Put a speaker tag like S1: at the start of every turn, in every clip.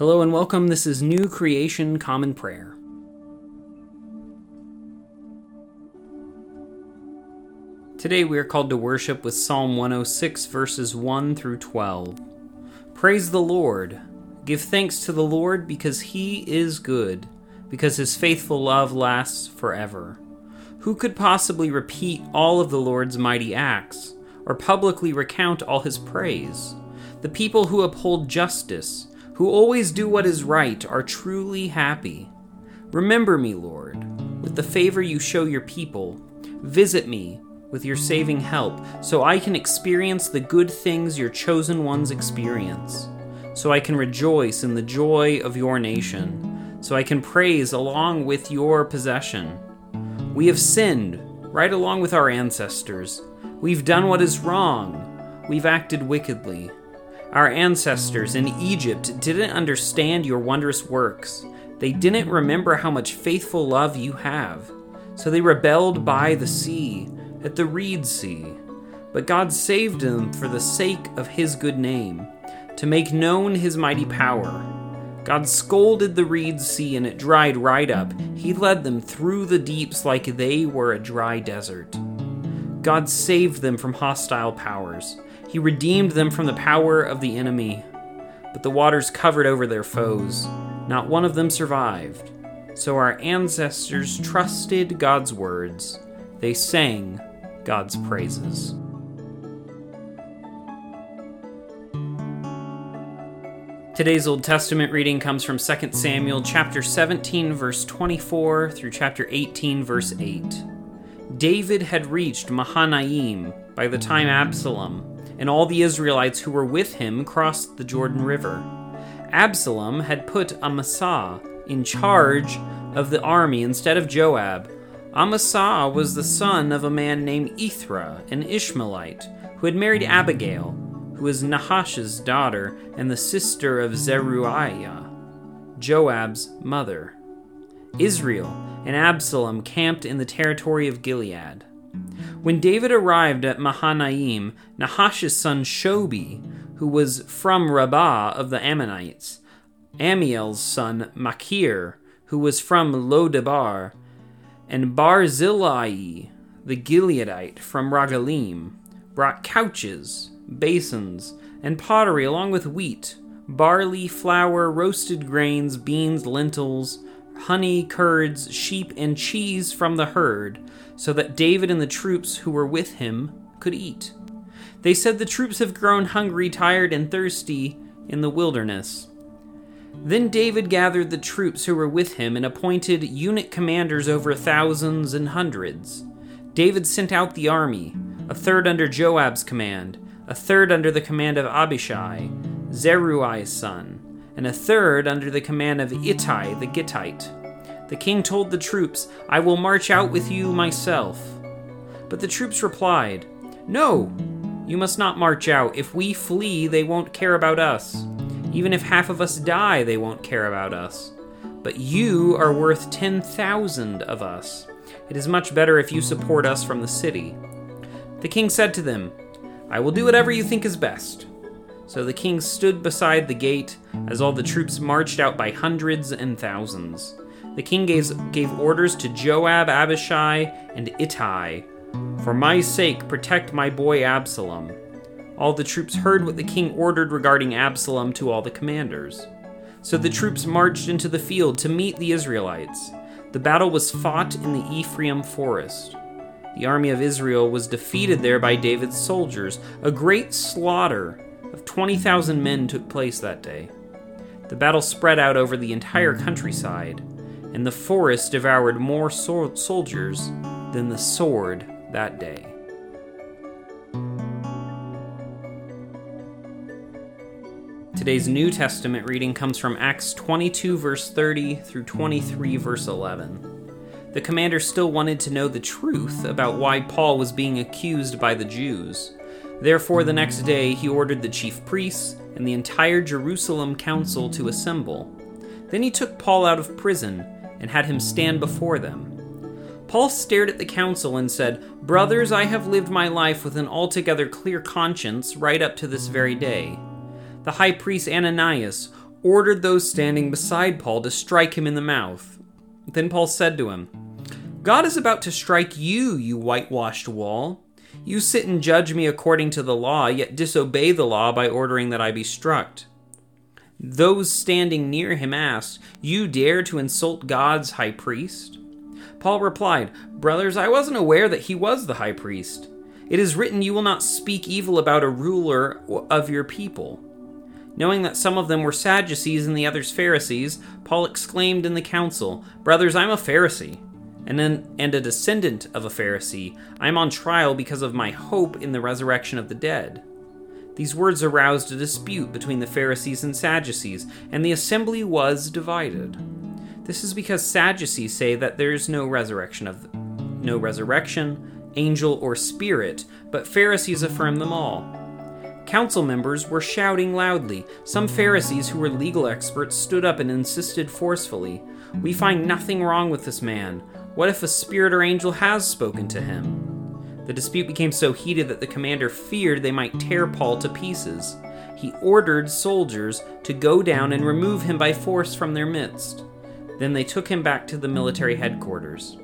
S1: Hello and welcome. This is New Creation Common Prayer. Today we are called to worship with Psalm 106, verses 1 through 12. Praise the Lord. Give thanks to the Lord because he is good, because his faithful love lasts forever. Who could possibly repeat all of the Lord's mighty acts, or publicly recount all his praise? The people who uphold justice, who always do what is right, are truly happy. Remember me, Lord, with the favor you show your people. Visit me with your saving help, so I can experience the good things your chosen ones experience, so I can rejoice in the joy of your nation, so I can praise along with your possession. We have sinned, right along with our ancestors. We've done what is wrong. We've acted wickedly. Our ancestors in Egypt didn't understand your wondrous works. They didn't remember how much faithful love you have. So they rebelled by the sea at the Reed Sea. But God saved them for the sake of his good name, to make known his mighty power. God scolded the Reed Sea and it dried right up. He led them through the deeps like they were a dry desert. God saved them from hostile powers. He redeemed them from the power of the enemy. But the waters covered over their foes. Not one of them survived. So our ancestors trusted God's words. They sang God's praises. Today's Old Testament reading comes from 2 Samuel chapter 17 verse 24 through chapter 18 verse 8. David had reached Mahanaim by the time Absalom and all the Israelites who were with him crossed the Jordan River. Absalom had put Amasa in charge of the army instead of Joab, Amasa was the son of a man named Ithra, an Ishmaelite, who had married Abigail, who was Nahash's daughter and the sister of Zeruiah, Joab's mother. Israel and Absalom camped in the territory of Gilead. When David arrived at Mahanaim, Nahash's son Shobi, who was from Rabbah of the Ammonites, Amiel's son Machir, who was from Lodebar, and Barzillai, the Gileadite from Rogelim, brought couches, basins, and pottery along with wheat, barley, flour, roasted grains, beans, lentils, honey, curds, sheep, and cheese from the herd, so that David and the troops who were with him could eat. They said the troops have grown hungry, tired, and thirsty in the wilderness. Then David gathered the troops who were with him and appointed unit commanders over thousands and hundreds. David sent out the army, a third under Joab's command, a third under the command of Abishai, Zeruiah's son, and a third under the command of Ittai the Gittite. The king told the troops, I will march out with you myself. But the troops replied, No, you must not march out. If we flee, they won't care about us. Even if half of us die, they won't care about us. But you are worth 10,000 of us. It is much better if you support us from the city. The king said to them, I will do whatever you think is best. So the king stood beside the gate as all the troops marched out by hundreds and thousands. The king gave, gave orders to Joab, Abishai, and Ittai For my sake, protect my boy Absalom. All the troops heard what the king ordered regarding Absalom to all the commanders. So the troops marched into the field to meet the Israelites. The battle was fought in the Ephraim forest. The army of Israel was defeated there by David's soldiers. A great slaughter of 20,000 men took place that day. The battle spread out over the entire countryside, and the forest devoured more so- soldiers than the sword that day. Today's New Testament reading comes from Acts 22, verse 30 through 23, verse 11. The commander still wanted to know the truth about why Paul was being accused by the Jews. Therefore, the next day, he ordered the chief priests and the entire Jerusalem council to assemble. Then he took Paul out of prison and had him stand before them. Paul stared at the council and said, Brothers, I have lived my life with an altogether clear conscience right up to this very day. The high priest Ananias ordered those standing beside Paul to strike him in the mouth. Then Paul said to him, God is about to strike you, you whitewashed wall. You sit and judge me according to the law, yet disobey the law by ordering that I be struck. Those standing near him asked, You dare to insult God's high priest? Paul replied, Brothers, I wasn't aware that he was the high priest. It is written, You will not speak evil about a ruler of your people. Knowing that some of them were Sadducees and the others Pharisees, Paul exclaimed in the council, Brothers, I'm a Pharisee, and, an, and a descendant of a Pharisee. I am on trial because of my hope in the resurrection of the dead. These words aroused a dispute between the Pharisees and Sadducees, and the assembly was divided. This is because Sadducees say that there is no resurrection of no resurrection, angel or spirit, but Pharisees affirm them all. Council members were shouting loudly. Some Pharisees who were legal experts stood up and insisted forcefully, "We find nothing wrong with this man. What if a spirit or angel has spoken to him?" The dispute became so heated that the commander feared they might tear Paul to pieces. He ordered soldiers to go down and remove him by force from their midst. Then they took him back to the military headquarters.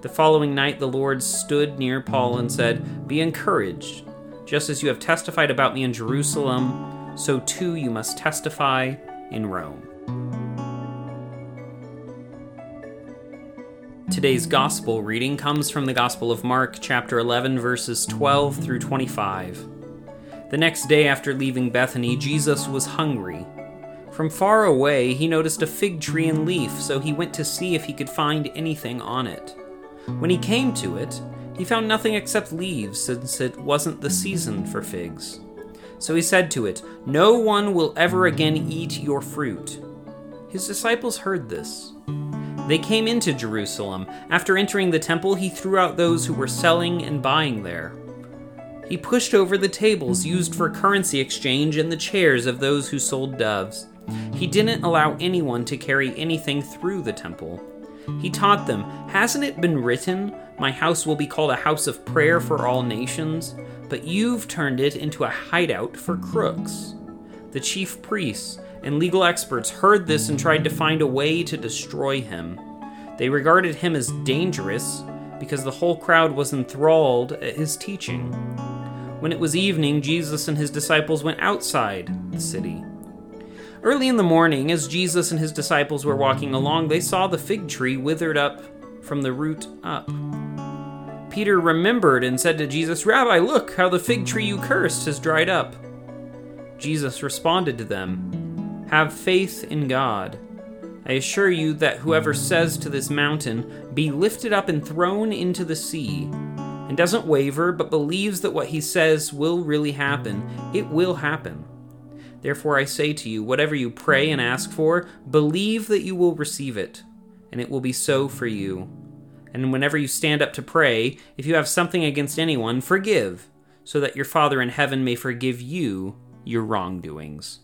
S1: The following night, the Lord stood near Paul and said, Be encouraged. Just as you have testified about me in Jerusalem, so too you must testify in Rome. Today's gospel reading comes from the Gospel of Mark, chapter 11, verses 12 through 25. The next day after leaving Bethany, Jesus was hungry. From far away, he noticed a fig tree in leaf, so he went to see if he could find anything on it. When he came to it, he found nothing except leaves, since it wasn't the season for figs. So he said to it, No one will ever again eat your fruit. His disciples heard this. They came into Jerusalem. After entering the temple, he threw out those who were selling and buying there. He pushed over the tables used for currency exchange and the chairs of those who sold doves. He didn't allow anyone to carry anything through the temple. He taught them, Hasn't it been written, My house will be called a house of prayer for all nations? But you've turned it into a hideout for crooks. The chief priests and legal experts heard this and tried to find a way to destroy him. They regarded him as dangerous because the whole crowd was enthralled at his teaching. When it was evening, Jesus and his disciples went outside the city. Early in the morning, as Jesus and his disciples were walking along, they saw the fig tree withered up from the root up. Peter remembered and said to Jesus, Rabbi, look how the fig tree you cursed has dried up. Jesus responded to them, Have faith in God. I assure you that whoever says to this mountain, Be lifted up and thrown into the sea, and doesn't waver, but believes that what he says will really happen, it will happen. Therefore, I say to you, whatever you pray and ask for, believe that you will receive it, and it will be so for you. And whenever you stand up to pray, if you have something against anyone, forgive, so that your Father in heaven may forgive you your wrongdoings.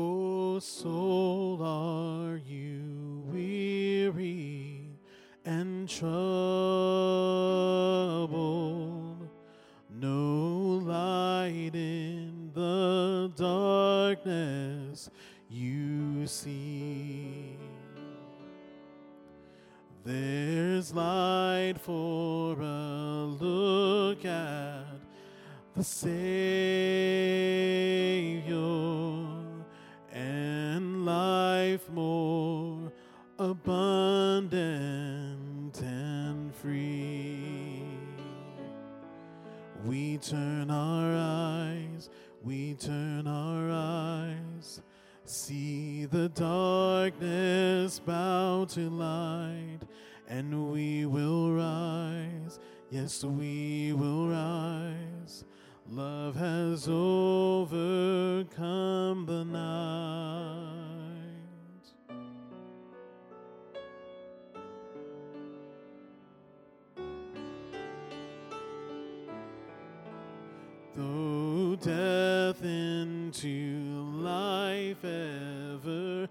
S2: O soul, are you weary and troubled? No light in the darkness you see. There's light for a look at the Savior life more abundant and free. We turn our eyes, we turn our eyes, see the darkness bow to light, and we will rise. Yes, we will rise. Through death into life everlasting.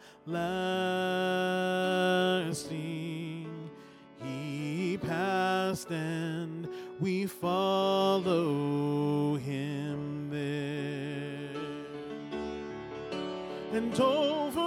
S2: He passed and we follow him there. And over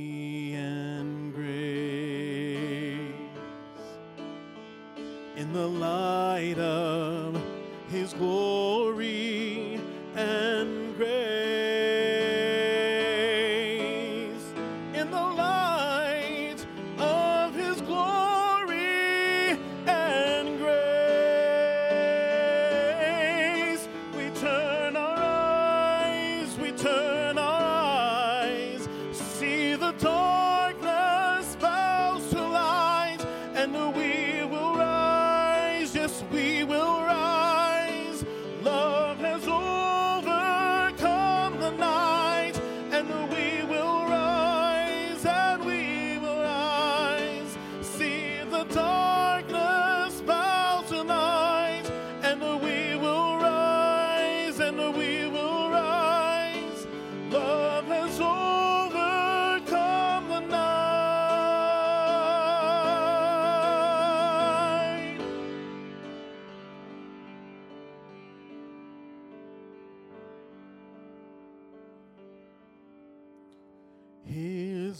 S2: the light of his glory and grace. In the light of his glory and grace. We turn our eyes, we turn our eyes, see the darkness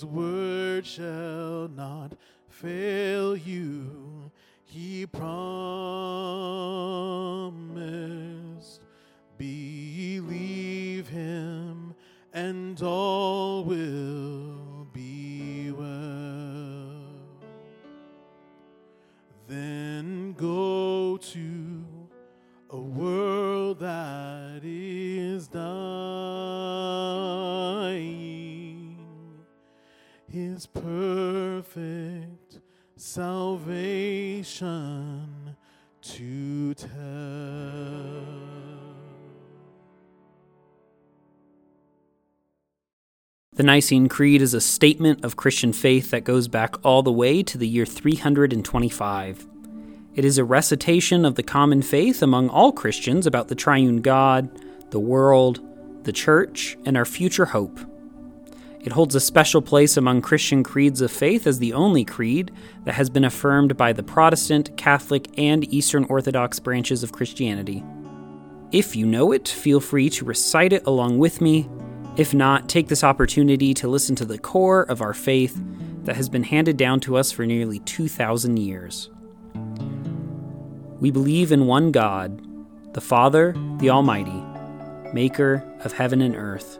S2: His word shall not fail you. He promised. Believe him, and all Perfect salvation to tell.
S1: The Nicene Creed is a statement of Christian faith that goes back all the way to the year 325. It is a recitation of the common faith among all Christians about the triune God, the world, the church, and our future hope. It holds a special place among Christian creeds of faith as the only creed that has been affirmed by the Protestant, Catholic, and Eastern Orthodox branches of Christianity. If you know it, feel free to recite it along with me. If not, take this opportunity to listen to the core of our faith that has been handed down to us for nearly 2,000 years. We believe in one God, the Father, the Almighty, maker of heaven and earth,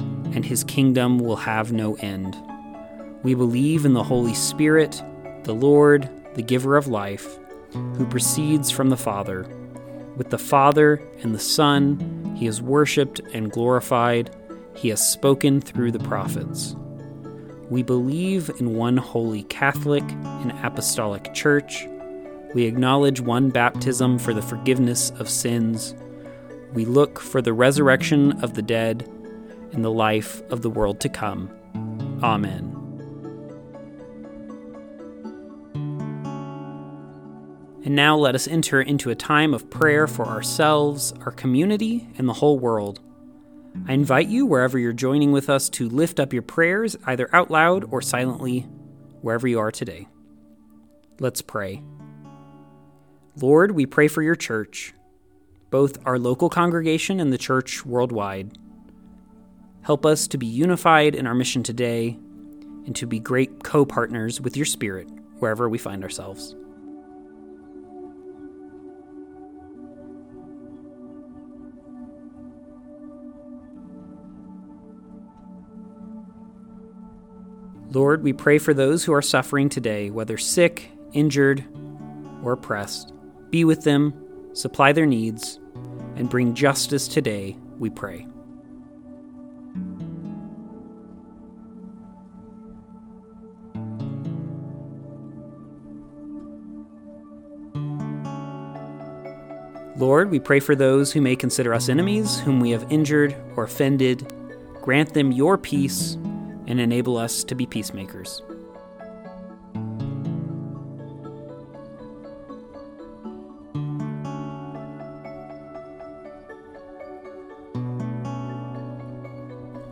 S1: and his kingdom will have no end. We believe in the Holy Spirit, the Lord, the giver of life, who proceeds from the Father. With the Father and the Son, he is worshiped and glorified. He has spoken through the prophets. We believe in one holy Catholic and Apostolic Church. We acknowledge one baptism for the forgiveness of sins. We look for the resurrection of the dead and the life of the world to come. Amen. And now let us enter into a time of prayer for ourselves, our community, and the whole world. I invite you, wherever you're joining with us, to lift up your prayers, either out loud or silently, wherever you are today. Let's pray. Lord, we pray for your church, both our local congregation and the church worldwide. Help us to be unified in our mission today and to be great co partners with your Spirit wherever we find ourselves. Lord, we pray for those who are suffering today, whether sick, injured, or oppressed. Be with them, supply their needs, and bring justice today, we pray. Lord, we pray for those who may consider us enemies, whom we have injured or offended. Grant them your peace and enable us to be peacemakers.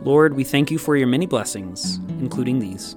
S1: Lord, we thank you for your many blessings, including these.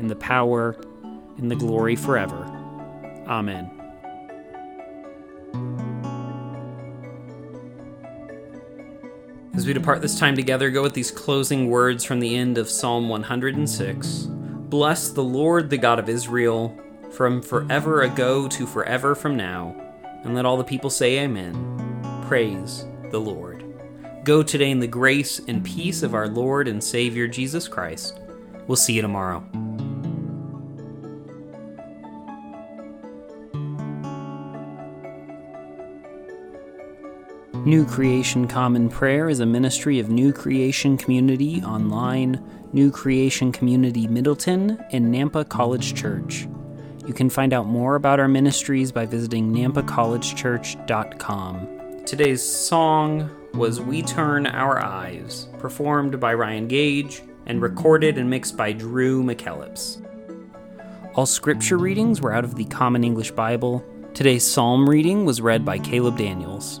S1: and the power, and the glory forever. Amen. As we depart this time together, go with these closing words from the end of Psalm 106. Bless the Lord, the God of Israel, from forever ago to forever from now. And let all the people say, Amen. Praise the Lord. Go today in the grace and peace of our Lord and Savior Jesus Christ. We'll see you tomorrow. New Creation Common Prayer is a ministry of New Creation Community online New Creation Community Middleton, and Nampa College Church. You can find out more about our ministries by visiting nampacollegechurch.com. Today's song was We Turn Our Eyes, performed by Ryan Gage and recorded and mixed by Drew McKellips. All scripture readings were out of the Common English Bible. Today's psalm reading was read by Caleb Daniels.